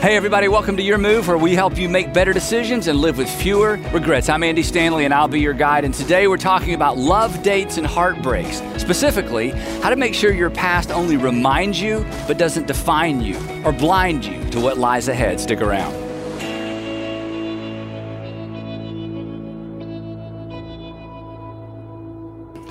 Hey, everybody, welcome to Your Move, where we help you make better decisions and live with fewer regrets. I'm Andy Stanley, and I'll be your guide. And today we're talking about love dates and heartbreaks. Specifically, how to make sure your past only reminds you, but doesn't define you or blind you to what lies ahead. Stick around.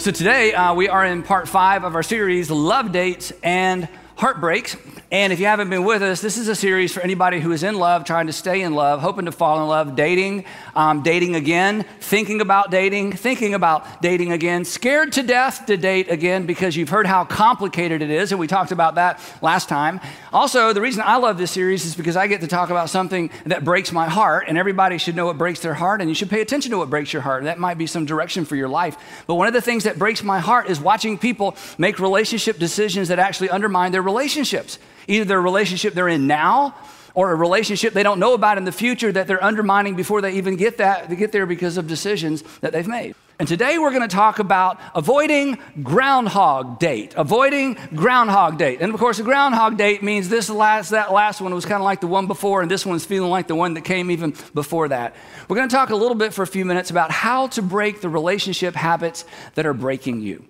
So, today uh, we are in part five of our series, Love Dates and Heartbreaks. And if you haven't been with us, this is a series for anybody who is in love, trying to stay in love, hoping to fall in love, dating, um, dating again, thinking about dating, thinking about dating again, scared to death to date again because you've heard how complicated it is. And we talked about that last time. Also, the reason I love this series is because I get to talk about something that breaks my heart, and everybody should know what breaks their heart, and you should pay attention to what breaks your heart. That might be some direction for your life. But one of the things that breaks my heart is watching people make relationship decisions that actually undermine their relationships either their relationship they're in now or a relationship they don't know about in the future that they're undermining before they even get that they get there because of decisions that they've made. And today we're going to talk about avoiding groundhog date. Avoiding groundhog date. And of course, a groundhog date means this last that last one was kind of like the one before and this one's feeling like the one that came even before that. We're going to talk a little bit for a few minutes about how to break the relationship habits that are breaking you.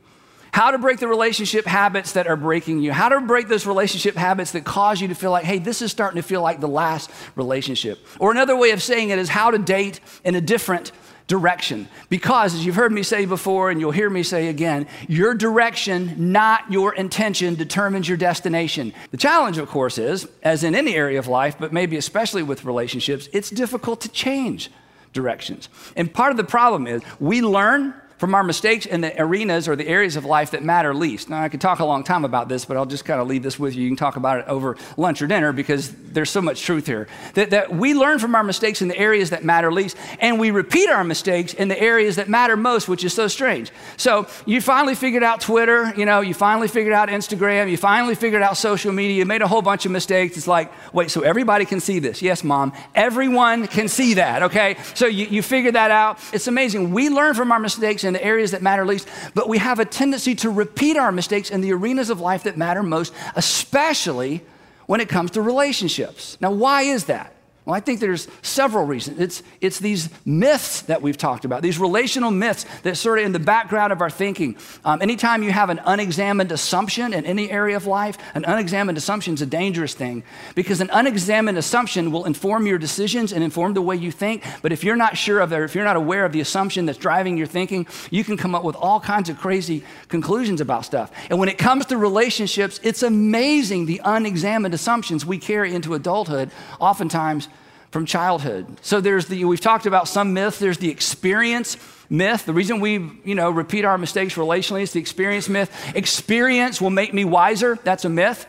How to break the relationship habits that are breaking you. How to break those relationship habits that cause you to feel like, hey, this is starting to feel like the last relationship. Or another way of saying it is how to date in a different direction. Because, as you've heard me say before and you'll hear me say again, your direction, not your intention, determines your destination. The challenge, of course, is, as in any area of life, but maybe especially with relationships, it's difficult to change directions. And part of the problem is we learn from our mistakes in the arenas or the areas of life that matter least. Now, I could talk a long time about this, but I'll just kind of leave this with you. You can talk about it over lunch or dinner because there's so much truth here. That, that we learn from our mistakes in the areas that matter least, and we repeat our mistakes in the areas that matter most, which is so strange. So, you finally figured out Twitter, you know, you finally figured out Instagram, you finally figured out social media, you made a whole bunch of mistakes. It's like, wait, so everybody can see this? Yes, mom. Everyone can see that, okay? So, you, you figured that out. It's amazing. We learn from our mistakes in the areas that matter least, but we have a tendency to repeat our mistakes in the arenas of life that matter most, especially when it comes to relationships. Now, why is that? Well, I think there's several reasons. It's, it's these myths that we've talked about, these relational myths that sort of in the background of our thinking. Um, anytime you have an unexamined assumption in any area of life, an unexamined assumption is a dangerous thing because an unexamined assumption will inform your decisions and inform the way you think. But if you're not sure of it, or if you're not aware of the assumption that's driving your thinking, you can come up with all kinds of crazy conclusions about stuff. And when it comes to relationships, it's amazing the unexamined assumptions we carry into adulthood, oftentimes from childhood. So there's the we've talked about some myths. There's the experience myth. The reason we, you know, repeat our mistakes relationally is the experience myth. Experience will make me wiser. That's a myth.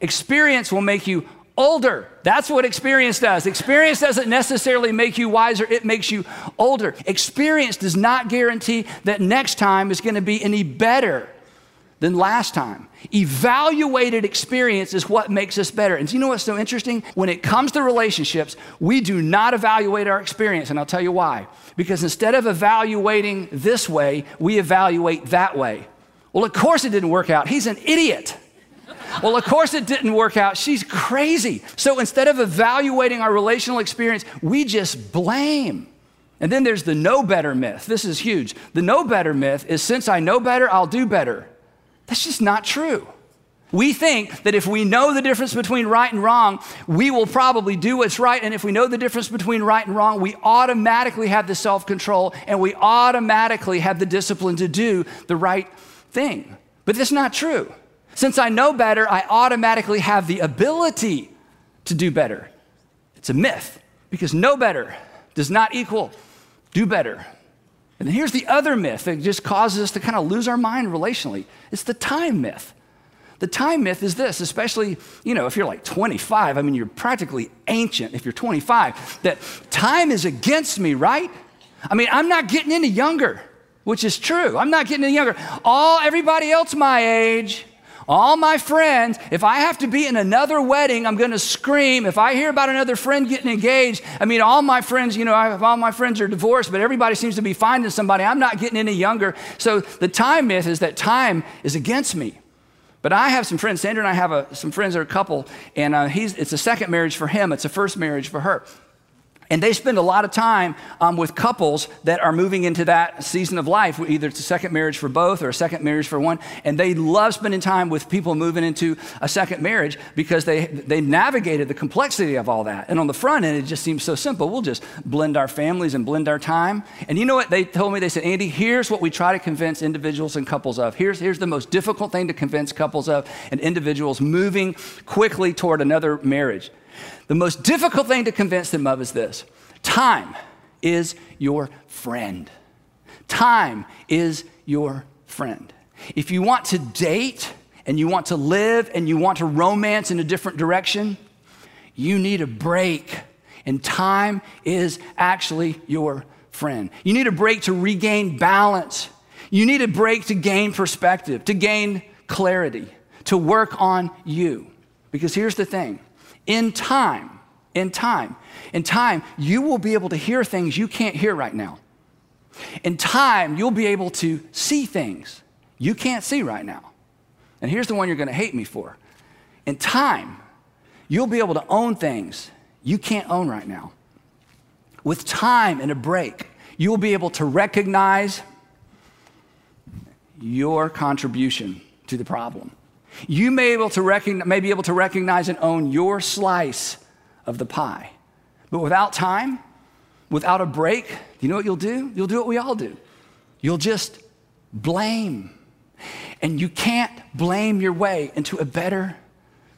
Experience will make you older. That's what experience does. Experience doesn't necessarily make you wiser, it makes you older. Experience does not guarantee that next time is going to be any better than last time. Evaluated experience is what makes us better. And you know what's so interesting? When it comes to relationships, we do not evaluate our experience. And I'll tell you why. Because instead of evaluating this way, we evaluate that way. Well, of course it didn't work out. He's an idiot. Well, of course it didn't work out. She's crazy. So instead of evaluating our relational experience, we just blame. And then there's the know better myth. This is huge. The know better myth is since I know better, I'll do better. That's just not true. We think that if we know the difference between right and wrong, we will probably do what's right. And if we know the difference between right and wrong, we automatically have the self control and we automatically have the discipline to do the right thing. But that's not true. Since I know better, I automatically have the ability to do better. It's a myth because know better does not equal do better. And here's the other myth that just causes us to kind of lose our mind relationally it's the time myth. The time myth is this, especially, you know, if you're like 25, I mean, you're practically ancient if you're 25, that time is against me, right? I mean, I'm not getting any younger, which is true. I'm not getting any younger. All everybody else my age, all my friends, if I have to be in another wedding, I'm going to scream. If I hear about another friend getting engaged, I mean, all my friends, you know, all my friends are divorced, but everybody seems to be finding somebody. I'm not getting any younger. So the time myth is that time is against me. But I have some friends, Sandra and I have a, some friends that are a couple, and uh, it's a second marriage for him, it's a first marriage for her. And they spend a lot of time um, with couples that are moving into that season of life. Either it's a second marriage for both or a second marriage for one. And they love spending time with people moving into a second marriage because they, they navigated the complexity of all that. And on the front end, it just seems so simple. We'll just blend our families and blend our time. And you know what they told me? They said, Andy, here's what we try to convince individuals and couples of. Here's, here's the most difficult thing to convince couples of and individuals moving quickly toward another marriage. The most difficult thing to convince them of is this time is your friend. Time is your friend. If you want to date and you want to live and you want to romance in a different direction, you need a break. And time is actually your friend. You need a break to regain balance. You need a break to gain perspective, to gain clarity, to work on you. Because here's the thing in time, in time, in time, you will be able to hear things you can't hear right now. In time, you'll be able to see things you can't see right now. And here's the one you're going to hate me for. In time, you'll be able to own things you can't own right now. With time and a break, you will be able to recognize your contribution to the problem. You may, able to may be able to recognize and own your slice of the pie. But without time, without a break, you know what you'll do? You'll do what we all do. You'll just blame. And you can't blame your way into a better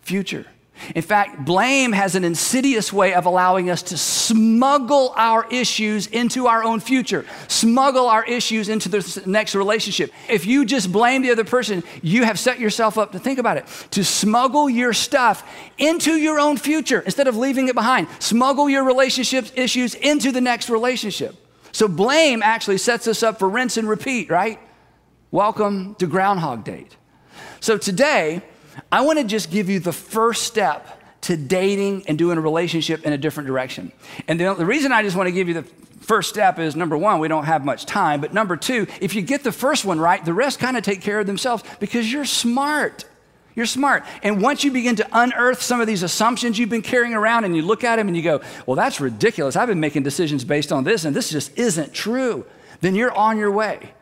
future. In fact, blame has an insidious way of allowing us to smuggle our issues into our own future, smuggle our issues into the next relationship. If you just blame the other person, you have set yourself up to think about it, to smuggle your stuff into your own future instead of leaving it behind. Smuggle your relationship issues into the next relationship. So blame actually sets us up for rinse and repeat, right? Welcome to Groundhog Date. So today, I want to just give you the first step to dating and doing a relationship in a different direction. And the, the reason I just want to give you the first step is number one, we don't have much time. But number two, if you get the first one right, the rest kind of take care of themselves because you're smart. You're smart. And once you begin to unearth some of these assumptions you've been carrying around and you look at them and you go, well, that's ridiculous. I've been making decisions based on this and this just isn't true. Then you're on your way.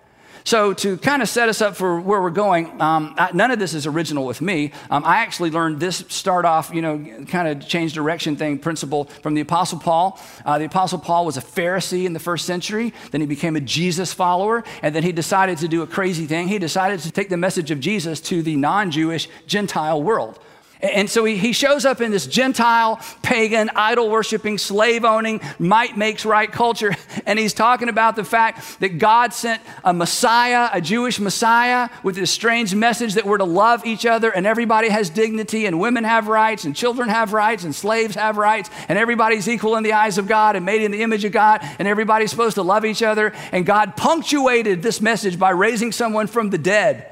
So, to kind of set us up for where we're going, um, I, none of this is original with me. Um, I actually learned this start off, you know, kind of change direction thing principle from the Apostle Paul. Uh, the Apostle Paul was a Pharisee in the first century, then he became a Jesus follower, and then he decided to do a crazy thing. He decided to take the message of Jesus to the non Jewish Gentile world. And so he, shows up in this Gentile, pagan, idol worshiping, slave owning, might makes right culture. And he's talking about the fact that God sent a Messiah, a Jewish Messiah, with this strange message that we're to love each other and everybody has dignity and women have rights and children have rights and slaves have rights and everybody's equal in the eyes of God and made in the image of God and everybody's supposed to love each other. And God punctuated this message by raising someone from the dead.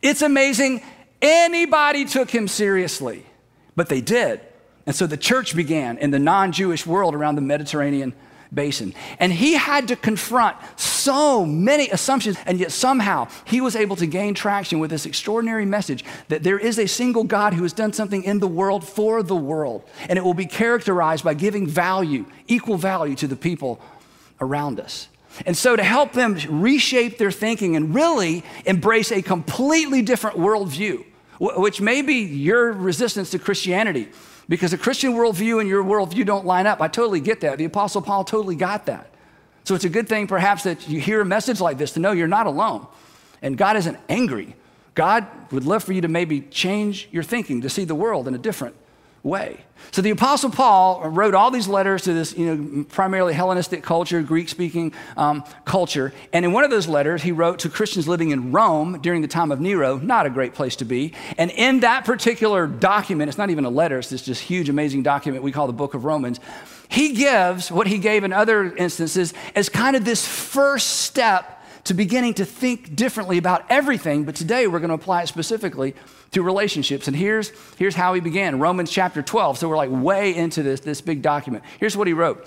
It's amazing anybody took him seriously, but they did. And so the church began in the non Jewish world around the Mediterranean basin. And he had to confront so many assumptions, and yet somehow he was able to gain traction with this extraordinary message that there is a single God who has done something in the world for the world. And it will be characterized by giving value, equal value to the people around us. And so, to help them reshape their thinking and really embrace a completely different worldview, which may be your resistance to Christianity, because the Christian worldview and your worldview don't line up. I totally get that. The Apostle Paul totally got that. So it's a good thing, perhaps, that you hear a message like this to know you're not alone. And God isn't angry. God would love for you to maybe change your thinking to see the world in a different way. So the Apostle Paul wrote all these letters to this, you know, primarily Hellenistic culture, Greek-speaking um, culture. And in one of those letters, he wrote to Christians living in Rome during the time of Nero, not a great place to be. And in that particular document, it's not even a letter, it's this huge, amazing document we call the Book of Romans. He gives what he gave in other instances as kind of this first step to beginning to think differently about everything. But today, we're going to apply it specifically to relationships. And here's, here's how he began Romans chapter 12. So we're like way into this, this big document. Here's what he wrote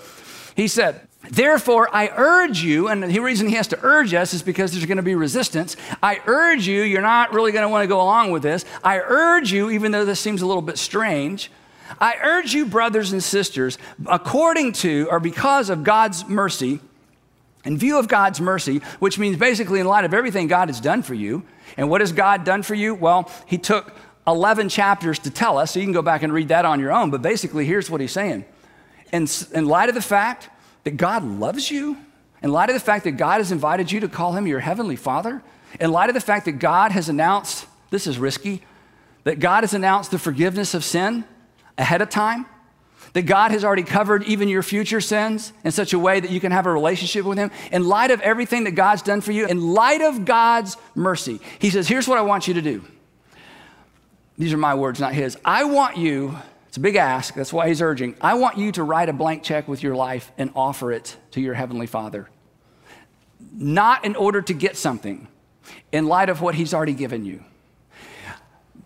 He said, Therefore, I urge you, and the reason he has to urge us is because there's going to be resistance. I urge you, you're not really going to want to go along with this. I urge you, even though this seems a little bit strange, I urge you, brothers and sisters, according to or because of God's mercy, in view of God's mercy, which means basically in light of everything God has done for you. And what has God done for you? Well, He took 11 chapters to tell us, so you can go back and read that on your own. But basically, here's what He's saying. In, in light of the fact that God loves you, in light of the fact that God has invited you to call him your heavenly father, in light of the fact that God has announced, this is risky, that God has announced the forgiveness of sin ahead of time, that God has already covered even your future sins in such a way that you can have a relationship with Him. In light of everything that God's done for you, in light of God's mercy, He says, Here's what I want you to do. These are my words, not His. I want you it's a big ask. That's why he's urging. I want you to write a blank check with your life and offer it to your Heavenly Father. Not in order to get something, in light of what he's already given you.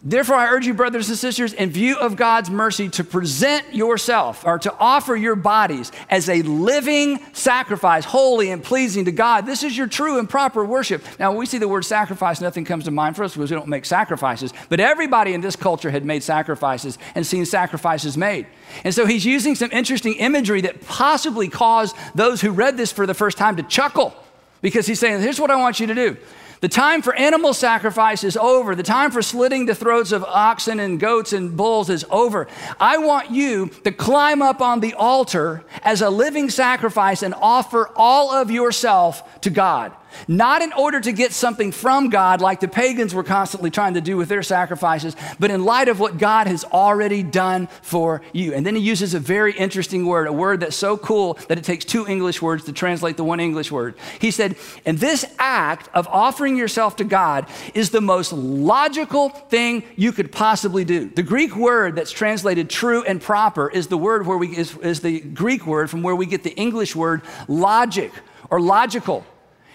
Therefore, I urge you, brothers and sisters, in view of God's mercy, to present yourself or to offer your bodies as a living sacrifice, holy and pleasing to God. This is your true and proper worship. Now, when we see the word sacrifice, nothing comes to mind for us because we don't make sacrifices. But everybody in this culture had made sacrifices and seen sacrifices made. And so he's using some interesting imagery that possibly caused those who read this for the first time to chuckle because he's saying, Here's what I want you to do. The time for animal sacrifice is over. The time for slitting the throats of oxen and goats and bulls is over. I want you to climb up on the altar as a living sacrifice and offer all of yourself to God not in order to get something from God like the pagans were constantly trying to do with their sacrifices, but in light of what God has already done for you. And then he uses a very interesting word, a word that's so cool that it takes two English words to translate the one English word. He said, And this act of offering yourself to God is the most logical thing you could possibly do. The Greek word that's translated true and proper is the word where we is, is the Greek word from where we get the English word logic or logical.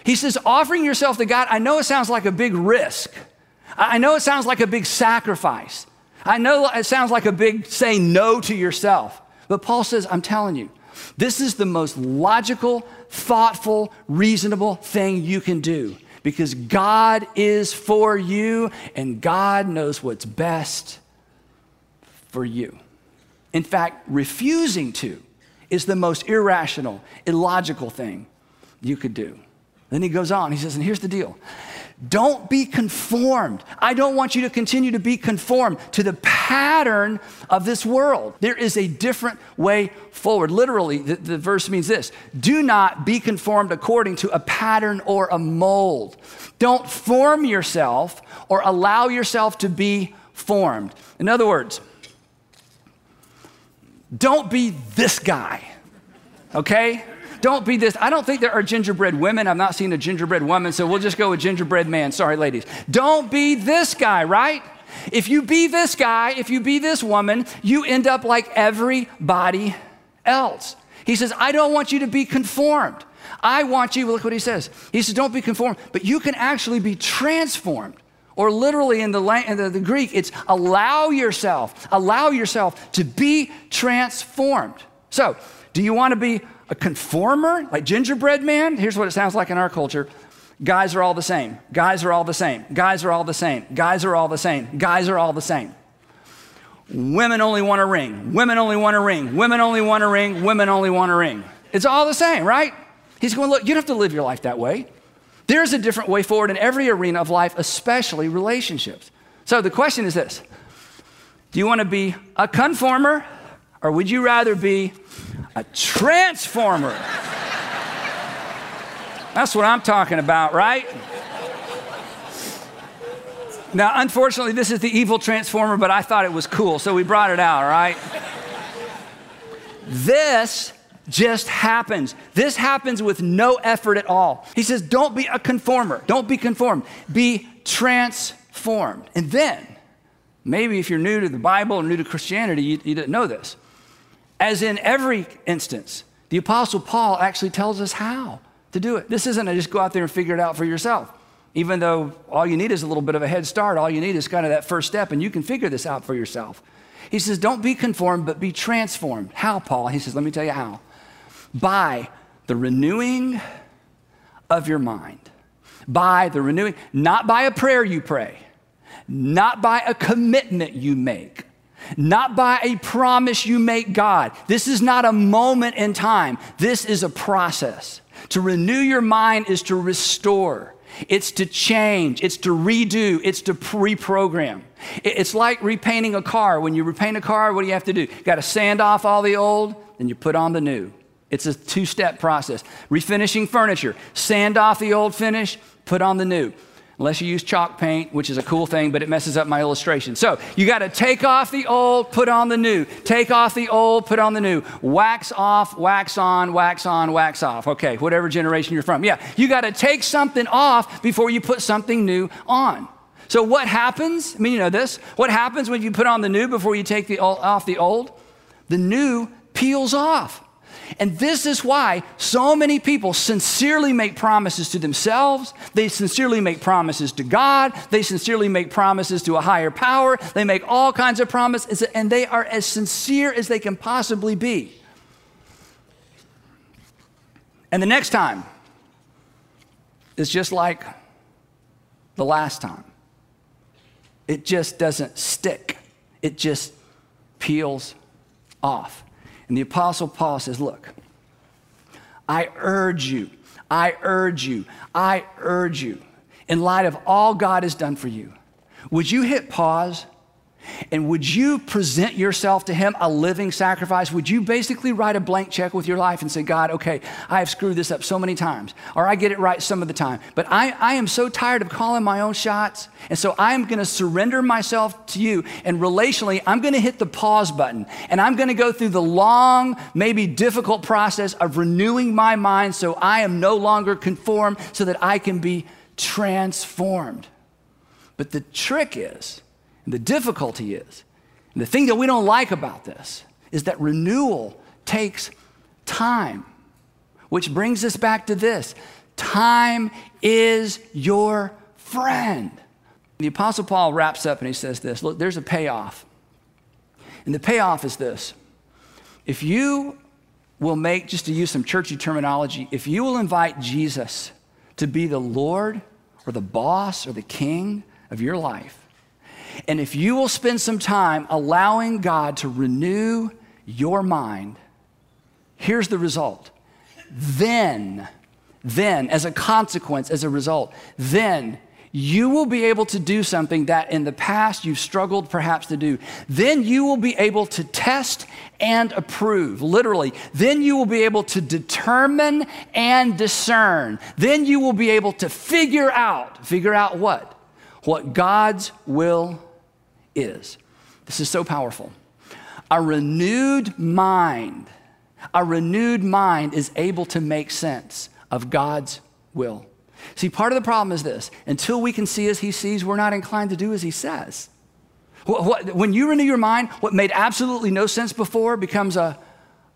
He says, offering yourself to God, I know it sounds like a big risk. I know it sounds like a big sacrifice. I know it sounds like a big saying no to yourself. But Paul says, I'm telling you, this is the most logical, thoughtful, reasonable thing you can do because God is for you and God knows what's best for you. In fact, refusing to is the most irrational, illogical thing you could do. Then he goes on, he says, and here's the deal. Don't be conformed. I don't want you to continue to be conformed to the pattern of this world. There is a different way forward. Literally, the, the, verse means this do not be conformed according to a pattern or a mold. Don't form yourself or allow yourself to be formed. In other words, don't be this guy, okay? Don't be this. I don't think there are gingerbread women. I've not seen a gingerbread woman, so we'll just go with gingerbread man. Sorry, ladies. Don't be this guy, right? If you be this guy, if you be this woman, you end up like everybody else. He says, I don't want you to be conformed. I want you, look what he says. He says, don't be conformed, but you can actually be transformed. Or literally in the, in the, the Greek, it's allow yourself, allow yourself to be transformed. So, do you want to be a conformer, like gingerbread man. Here's what it sounds like in our culture guys are all the same. Guys are all the same. Guys are all the same. Guys are all the same. Guys are all the same. Women only want a ring. Women only want a ring. Women only want a ring. Women only want a ring. It's all the same, right? He's going, look, you don't have to live your life that way. There's a different way forward in every arena of life, especially relationships. So the question is this Do you want to be a conformer or would you rather be a transformer. That's what I'm talking about, right? Now, unfortunately, this is the evil transformer, but I thought it was cool, so we brought it out, all right? This just happens. This happens with no effort at all. He says, Don't be a conformer. Don't be conformed. Be transformed. And then, maybe if you're new to the Bible or new to Christianity, you, you didn't know this. As in every instance, the Apostle Paul actually tells us how to do it. This isn't a just go out there and figure it out for yourself. Even though all you need is a little bit of a head start, all you need is kind of that first step, and you can figure this out for yourself. He says, Don't be conformed, but be transformed. How, Paul? He says, Let me tell you how. By the renewing of your mind. By the renewing, not by a prayer you pray, not by a commitment you make, not by a promise you make God. This is not a moment in time, this is a process. To renew your mind is to restore. It's to change, it's to redo, it's to reprogram. It's like repainting a car. When you repaint a car, what do you have to do? You got to sand off all the old, then you put on the new. It's a two step process. Refinishing furniture, sand off the old finish, put on the new unless you use chalk paint, which is a cool thing, but it messes up my illustration. So you got to take off the old, put on the new. Take off the old, put on the new. Wax off, wax on, wax on, wax off. Okay, whatever generation you're from. Yeah, you got to take something off before you put something new on. So what happens? I mean, you know this. What happens when you put on the new before you take the old, off the old? The new peels off. And this is why so many people sincerely make promises to themselves. They sincerely make promises to God. They sincerely make promises to a higher power. They make all kinds of promises, and they are as sincere as they can possibly be. And the next time is just like the last time. It just doesn't stick, it just peels off. And the Apostle Paul says, Look, I urge you, I urge you, I urge you, in light of all God has done for you, would you hit pause and would you present yourself to Him a living sacrifice? Would you basically write a blank check with your life and say, God, okay, I have screwed this up so many times, or I get it right some of the time, but I, I am so tired of calling my own shots, and so I'm gonna surrender myself to you. And relationally, I'm gonna hit the pause button, and I'm gonna go through the long, maybe difficult process of renewing my mind so I am no longer conformed, so that I can be transformed. But the trick is, and the difficulty is, and the thing that we don't like about this, is that renewal takes time, which brings us back to this time is your friend. The Apostle Paul wraps up and he says this look, there's a payoff. And the payoff is this if you will make, just to use some churchy terminology, if you will invite Jesus to be the Lord or the boss or the king of your life, and if you will spend some time allowing God to renew your mind, here's the result. Then, then, as a consequence, as a result, then you will be able to do something that in the past you've struggled perhaps to do. Then you will be able to test and approve, literally. Then you will be able to determine and discern. Then you will be able to figure out, figure out what? What God's will is. This is so powerful. A renewed mind, a renewed mind is able to make sense of God's will. See, part of the problem is this until we can see as He sees, we're not inclined to do as He says. When you renew your mind, what made absolutely no sense before becomes a,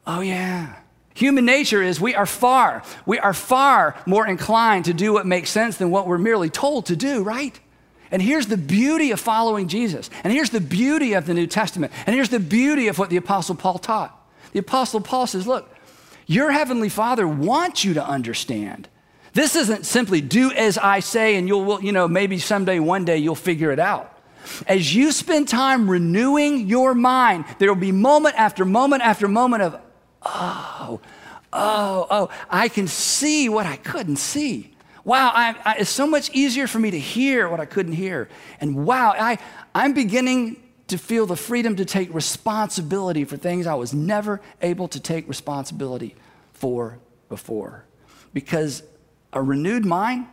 oh yeah. Human nature is we are far, we are far more inclined to do what makes sense than what we're merely told to do, right? And here's the beauty of following Jesus. And here's the beauty of the New Testament. And here's the beauty of what the Apostle Paul taught. The Apostle Paul says, Look, your Heavenly Father wants you to understand. This isn't simply do as I say and you'll, you know, maybe someday, one day you'll figure it out. As you spend time renewing your mind, there will be moment after moment after moment of, oh, oh, oh, I can see what I couldn't see wow, I, I, it's so much easier for me to hear what I couldn't hear. And wow, I, I'm beginning to feel the freedom to take responsibility for things I was never able to take responsibility for before. Because a renewed mind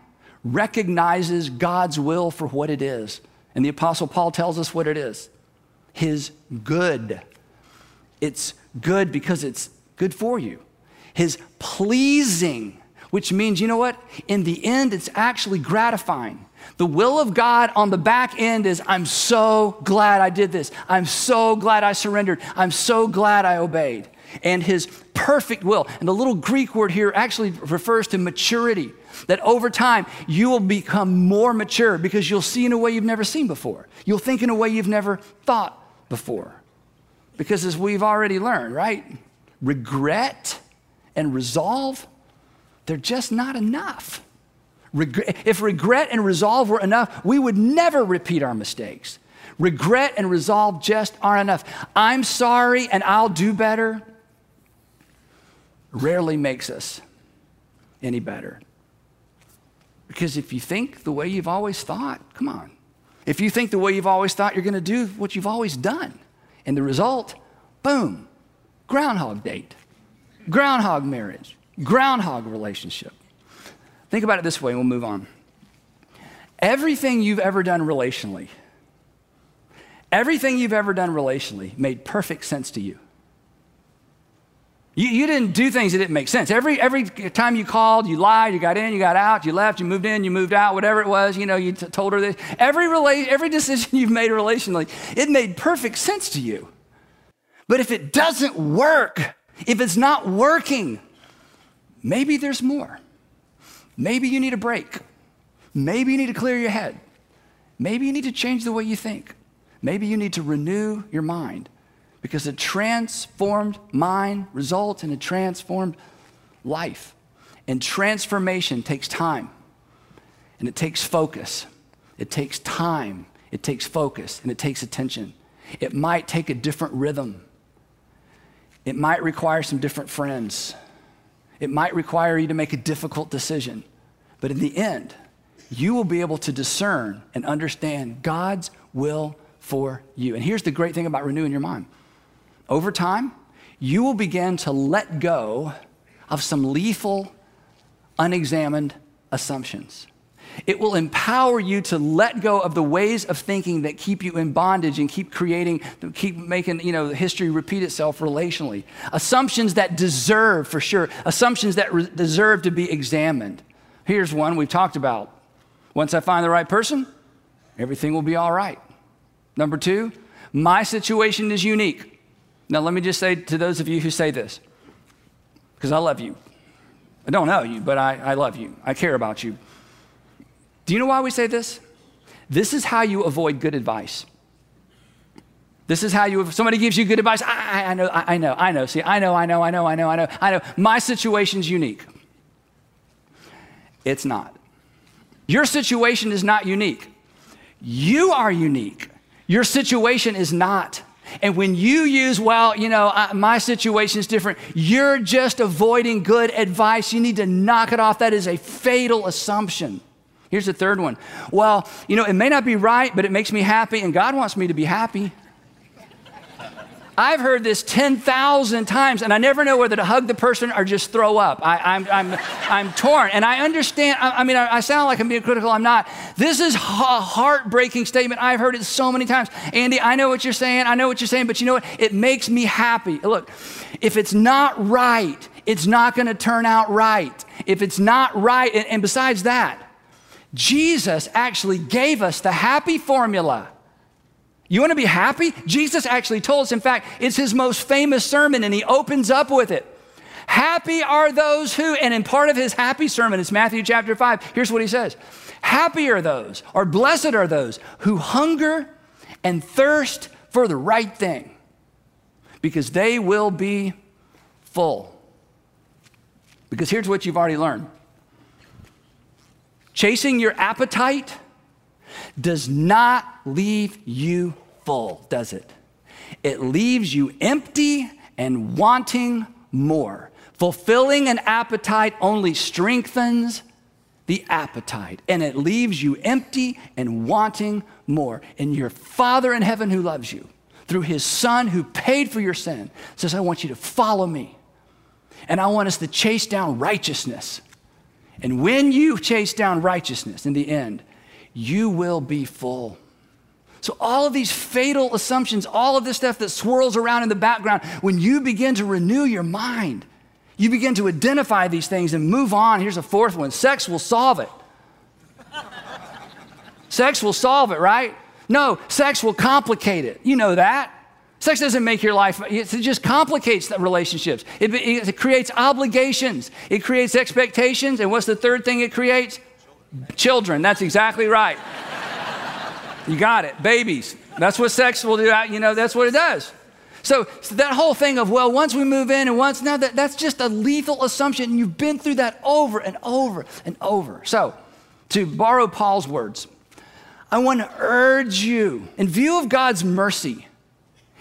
recognizes God's will for what it is. And the Apostle Paul tells us what it is His good. It's good because it's good for you. His pleasing which means, you know what? In the end, it's actually gratifying. The will of God on the back end is I'm so glad I did this. I'm so glad I surrendered. I'm so glad I obeyed. And his perfect will. And the little Greek word here actually refers to maturity. That over time, you will become more mature because you'll see in a way you've never seen before. You'll think in a way you've never thought before. Because as we've already learned, right? Regret and resolve they're just not enough. if regret and resolve were enough, we would never repeat our mistakes. Regret and resolve just aren't enough. I'm sorry and I'll do better rarely makes us any better. Because if you think the way you've always thought, come on. If you think the way you've always thought, you're going to do what you've always done. And the result, boom, groundhog date, groundhog marriage, groundhog relationship. Think about it this way, and we'll move on. Everything you've ever done relationally, everything you've ever done relationally made perfect sense to you. You, you, didn't do things that didn't make sense. Every, every time you called, you lied, you got in, you got out, you left, you moved in, you moved out, whatever it was, you know, you t- told her this. Every, rela- every decision you've made relationally, it made perfect sense to you. But if it doesn't work, if it's not working, maybe there's more. Maybe you need a break. Maybe you need to clear your head. Maybe you need to change the way you think. Maybe you need to renew your mind because a transformed mind results in a transformed life. And transformation takes time and it takes focus. It takes time, it takes focus, and it takes attention. It might take a different rhythm. It might require some different friends. It might require you to make a difficult decision. But in the end, you will be able to discern and understand God's will for you. And here's the great thing about renewing your mind over time, you will begin to let go of some lethal, unexamined assumptions. It will empower you to let go of the ways of thinking that keep you in bondage and keep creating, keep making, you know, history repeat itself relationally. Assumptions that deserve, for sure, assumptions that re- deserve to be examined. Here's one we've talked about. Once I find the right person, everything will be all right. Number two, my situation is unique. Now, let me just say to those of you who say this, because I love you. I don't know you, but I, I love you. I care about you. Do you know why we say this? This is how you avoid good advice. This is how you, if somebody gives you good advice, I, I, know, I, I know, I know. See, I know, I know, I know, I know, I know, I know. My situation's unique. It's not. Your situation is not unique. You are unique. Your situation is not. And when you use, well, you know, I, my situation is different, you're just avoiding good advice. You need to knock it off. That is a fatal assumption. Here's the third one. Well, you know, it may not be right, but it makes me happy, and God wants me to be happy. I've heard this 10,000 times, and I never know whether to hug the person or just throw up. I, am I'm, I'm, I'm torn. And I understand, I, I mean, I, I, sound like I'm being critical, I'm not. This is a heartbreaking statement. I've heard it so many times. Andy, I know what you're saying, I know what you're saying, but you know what? It makes me happy. Look, if it's not right, it's not going to turn out right. If it's not right, and, and besides that, Jesus actually gave us the happy formula you want to be happy? Jesus actually told us, in fact, it's his most famous sermon, and he opens up with it. Happy are those who, and in part of his happy sermon, it's Matthew chapter 5. Here's what he says Happy are those, or blessed are those who hunger and thirst for the right thing, because they will be full. Because here's what you've already learned chasing your appetite does not leave you full, does it? It leaves you empty and wanting more. Fulfilling an appetite only strengthens the appetite, and it leaves you empty and wanting more. And your Father in heaven who loves you, through his Son who paid for your sin, says, I want you to follow me. And I want us to chase down righteousness. And when you chase down righteousness in the end, you will be full. So, all of these fatal assumptions, all of this stuff that swirls around in the background, when you begin to renew your mind, you begin to identify these things and move on. Here's a fourth one sex will solve it. sex will solve it, right? No, sex will complicate it. You know that. Sex doesn't make your life, it just complicates the relationships. It, it, creates obligations, it creates expectations. And what's the third thing it creates? Children, that's exactly right. you got it. Babies. That's what sex will do. You know, that's what it does. So, so, that whole thing of, well, once we move in and once, now that, that's just a lethal assumption. And you've been through that over and over and over. So, to borrow Paul's words, I want to urge you, in view of God's mercy,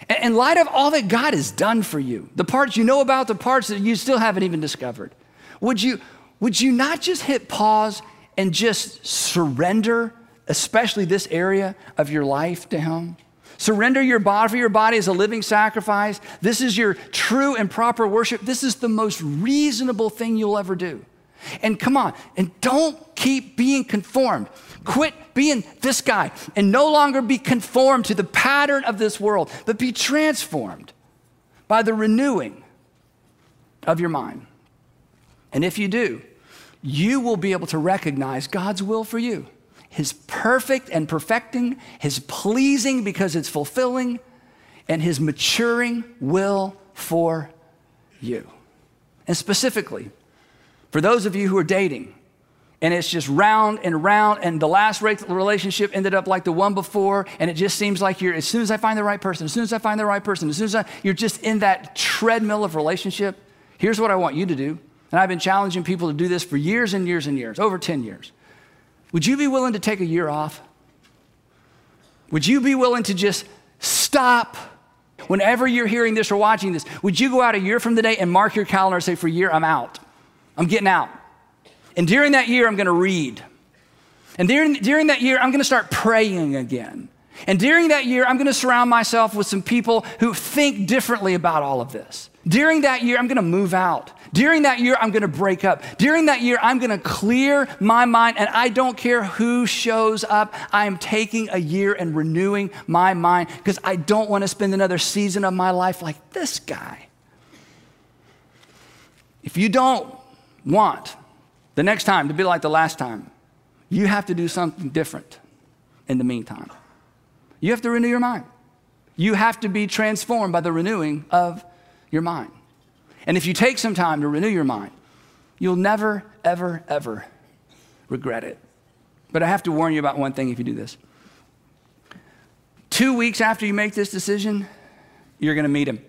in light of all that God has done for you, the parts you know about, the parts that you still haven't even discovered, would you, would you not just hit pause and just surrender, especially this area of your life to Him? Surrender your body for your body as a living sacrifice. This is your true and proper worship. This is the most reasonable thing you'll ever do. And come on, and don't keep being conformed. Quit being this guy and no longer be conformed to the pattern of this world, but be transformed by the renewing of your mind. And if you do, you will be able to recognize God's will for you his perfect and perfecting, his pleasing because it's fulfilling, and his maturing will for you. And specifically, for those of you who are dating, and it's just round and round, and the last relationship ended up like the one before, and it just seems like you're, as soon as I find the right person, as soon as I find the right person, as soon as I, you're just in that treadmill of relationship, here's what I want you to do. And I've been challenging people to do this for years and years and years, over 10 years. Would you be willing to take a year off? Would you be willing to just stop whenever you're hearing this or watching this? Would you go out a year from today and mark your calendar and say, for a year, I'm out? I'm getting out. And during that year, I'm going to read. And during, during that year, I'm going to start praying again. And during that year, I'm going to surround myself with some people who think differently about all of this. During that year, I'm going to move out. During that year, I'm going to break up. During that year, I'm going to clear my mind, and I don't care who shows up. I am taking a year and renewing my mind because I don't want to spend another season of my life like this guy. If you don't want the next time to be like the last time, you have to do something different in the meantime. You have to renew your mind. You have to be transformed by the renewing of your mind. And if you take some time to renew your mind, you'll never, ever, ever regret it. But I have to warn you about one thing if you do this. Two weeks after you make this decision, you're going to meet him.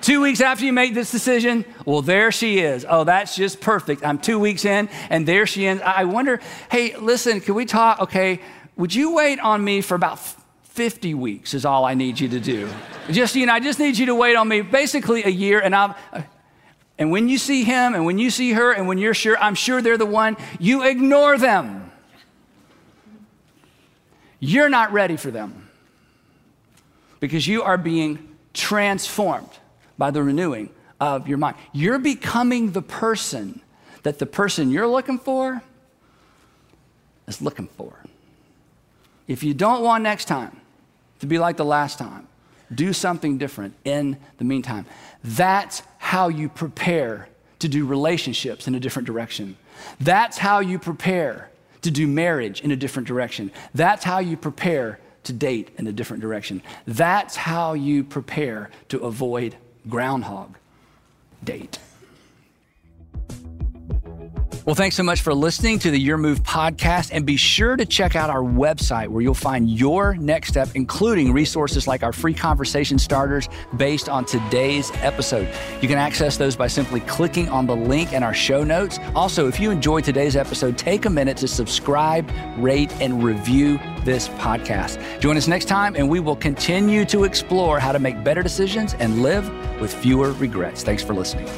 Two weeks after you make this decision, well, there she is. Oh, that's just perfect. I'm two weeks in, and there she is. I wonder, hey, listen, can we talk? Okay, would you wait on me for about 50 weeks is all I need you to do. just, you know, I just need you to wait on me basically a year and I'll, and when you see him and when you see her and when you're sure, I'm sure they're the one, you ignore them. You're not ready for them because you are being transformed by the renewing of your mind. You're becoming the person that the person you're looking for is looking for. If you don't want next time to be like the last time, do something different in the meantime. That's how you prepare to do relationships in a different direction. That's how you prepare to do marriage in a different direction. That's how you prepare to date in a different direction. That's how you prepare to avoid groundhog date. Well, thanks so much for listening to the Your Move podcast. And be sure to check out our website where you'll find your next step, including resources like our free conversation starters based on today's episode. You can access those by simply clicking on the link in our show notes. Also, if you enjoyed today's episode, take a minute to subscribe, rate, and review this podcast. Join us next time, and we will continue to explore how to make better decisions and live with fewer regrets. Thanks for listening.